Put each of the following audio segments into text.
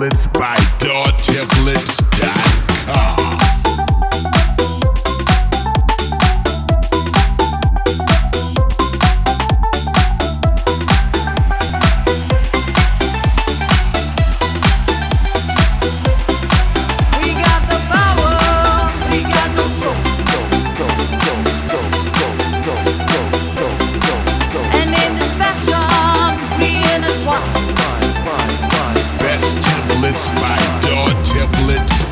templates by DoorTemplates.com. templates, dog templates.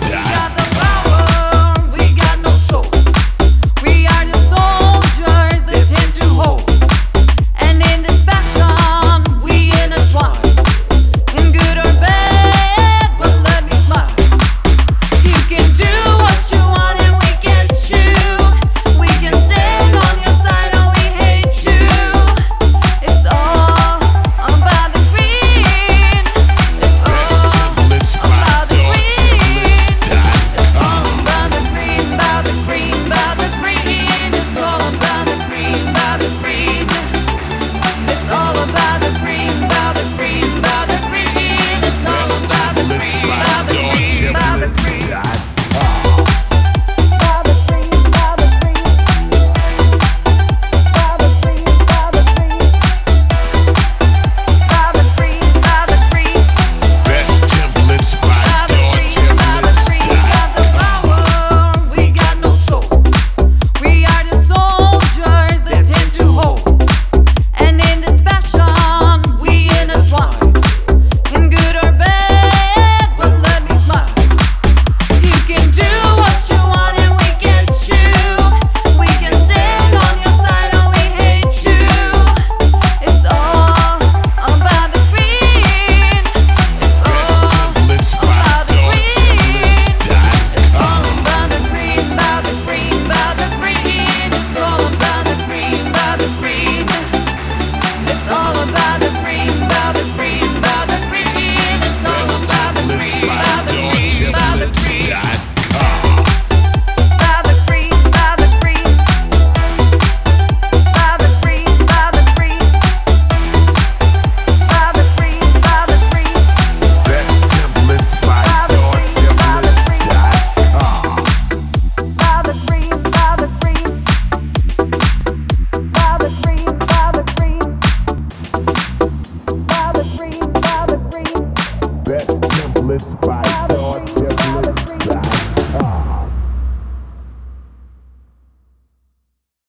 it.